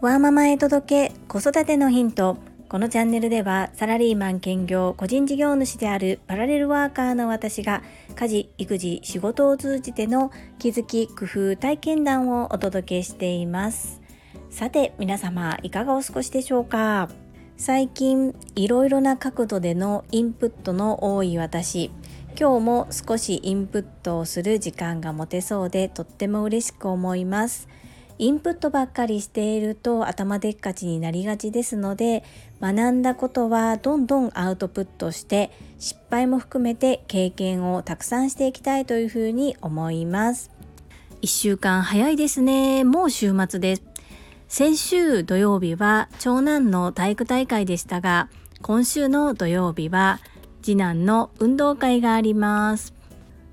ワーママへ届け子育てのヒント。このチャンネルではサラリーマン兼業個人事業主であるパラレルワーカーの私が家事育児仕事を通じての気づき工夫体験談をお届けしています。さて皆様いかがお過ごしでしょうか？最近いろいろな角度でのインプットの多い私。今日も少しインプットをする時間が持てそうでとっても嬉しく思います。インプットばっかりしていると頭でっかちになりがちですので学んだことはどんどんアウトプットして失敗も含めて経験をたくさんしていきたいというふうに思います。1週間早いですね。もう週末です。先週土曜日は長男の体育大会でしたが今週の土曜日は次男の運動会があります。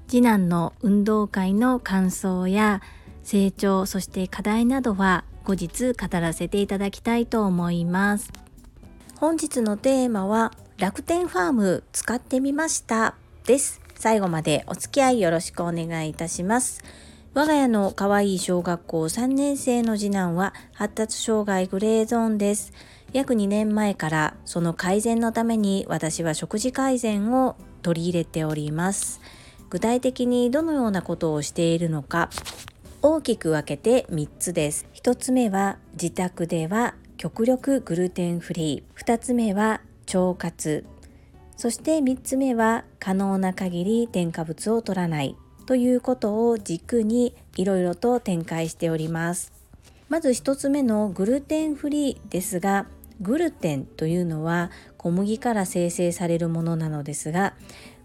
次男の運動会の感想や成長そして課題などは後日語らせていただきたいと思います。本日のテーマは楽天ファーム使ってみましたです。最後までお付き合いよろしくお願いいたします。我が家の可愛い小学校3年生の次男は発達障害グレーゾーンです。約2年前からその改善のために私は食事改善を取り入れております具体的にどのようなことをしているのか大きく分けて3つです。1つ目は自宅では極力グルテンフリー。2つ目は腸活。そして3つ目は可能な限り添加物を取らないということを軸にいろいろと展開しております。まず1つ目のグルテンフリーですがグルテンというのは小麦から生成されるものなのですが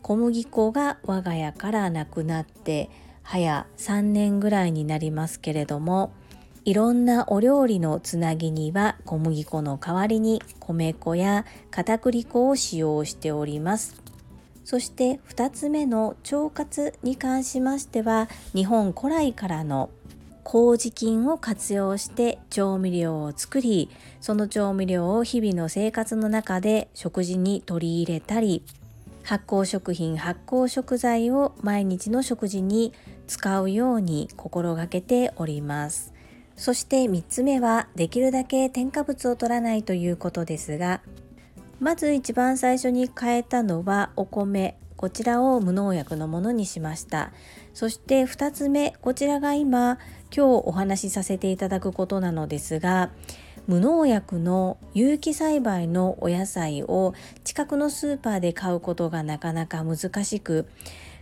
小麦粉が我が家からなくなって早3年ぐらいになりますけれどもいろんなお料理のつなぎには小麦粉の代わりに米粉や片栗粉を使用しております。そして2つ目の腸活に関しましては日本古来からの麹菌を活用して調味料を作りその調味料を日々の生活の中で食事に取り入れたり発酵食品発酵食材を毎日の食事に使うように心がけております。そして3つ目はできるだけ添加物を取らないということですがまず一番最初に変えたのはお米。こちらを無農薬のものにしました。そして2つ目こちらが今今日お話しさせていただくことなのですが無農薬の有機栽培のお野菜を近くのスーパーで買うことがなかなか難しく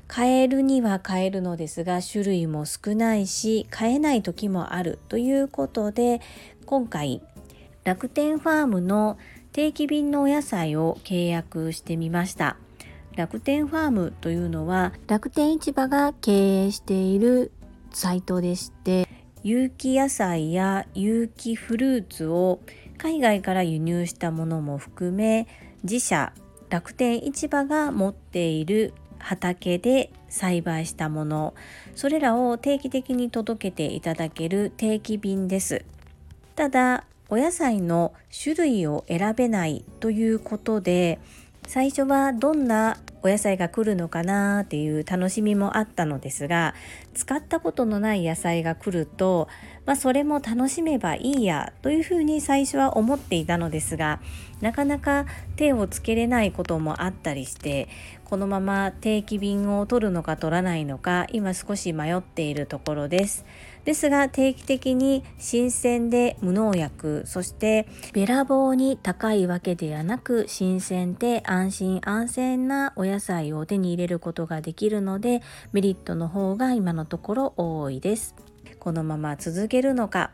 買えるには買えるのですが種類も少ないし買えない時もあるということで今回楽天ファームの定期便のお野菜を契約してみました。楽天ファームというのは楽天市場が経営しているサイトでして有機野菜や有機フルーツを海外から輸入したものも含め自社楽天市場が持っている畑で栽培したものそれらを定期的に届けていただける定期便です。ただお野菜の種類を選べないということで最初はどんなお野菜が来るのかなっていう楽しみもあったのですが使ったことのない野菜が来ると、まあ、それも楽しめばいいやというふうに最初は思っていたのですがなかなか手をつけれないこともあったりしてこのまま定期便を取るのか取らないのか今少し迷っているところです。ですが定期的に新鮮で無農薬そしてべらぼうに高いわけではなく新鮮で安心安全なお野菜を手に入れることができるのでメリットの方が今のところ多いです。このまま続けるのか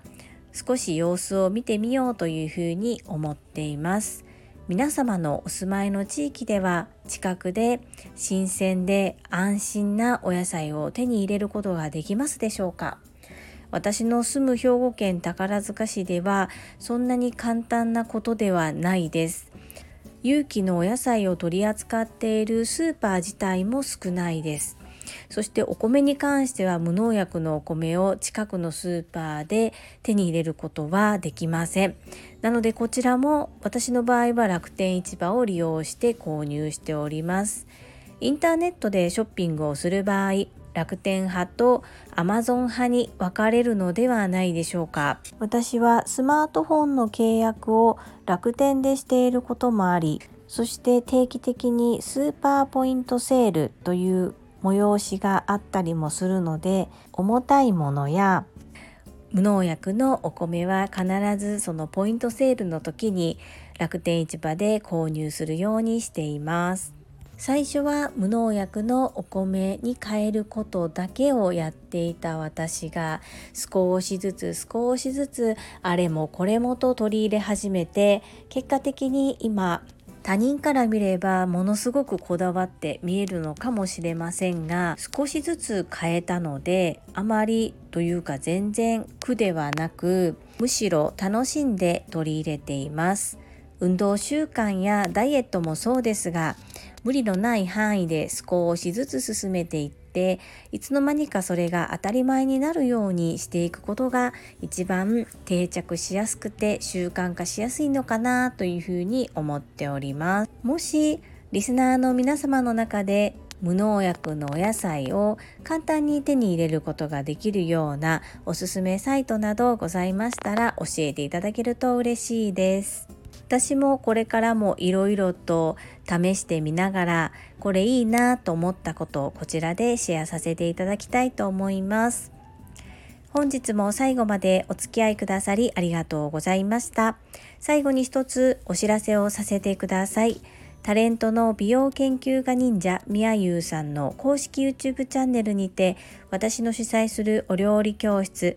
少し様子を見てみようというふうに思っています。皆様のお住まいの地域では近くで新鮮で安心なお野菜を手に入れることができますでしょうか？私の住む兵庫県宝塚市ではそんなに簡単なことではないです。有機のお野菜を取り扱っているスーパー自体も少ないです。そしてお米に関しては無農薬のお米を近くのスーパーで手に入れることはできません。なのでこちらも私の場合は楽天市場を利用して購入しております。インターネットでショッピングをする場合楽天派と Amazon 派に分かれるのではないでしょうか。私はスマートフォンの契約を楽天でしていることもありそして定期的にスーパーポイントセールという催しがあったりもするので重たいものや無農薬のお米は必ずそのポイントセールの時に楽天市場で購入するようにしています最初は無農薬のお米に変えることだけをやっていた私が少しずつ少しずつあれもこれもと取り入れ始めて結果的に今他人から見ればものすごくこだわって見えるのかもしれませんが少しずつ変えたのであまりというか全然苦ではなくむしろ楽しんで取り入れています。運動習慣やダイエットもそうですが無理のない範囲で少しずつ進めていっていつの間にかそれが当たり前になるようにしていくことが一番定着しやすくて習慣化しやすいのかなというふうに思っておりますもしリスナーの皆様の中で無農薬のお野菜を簡単に手に入れることができるようなおすすめサイトなどございましたら教えていただけると嬉しいです。私もこれからもいろいろと試してみながらこれいいなと思ったことをこちらでシェアさせていただきたいと思います。本日も最後までお付き合いくださりありがとうございました。最後に一つお知らせをさせてください。タレントの美容研究家忍者みやゆうさんの公式 YouTube チャンネルにて私の主催するお料理教室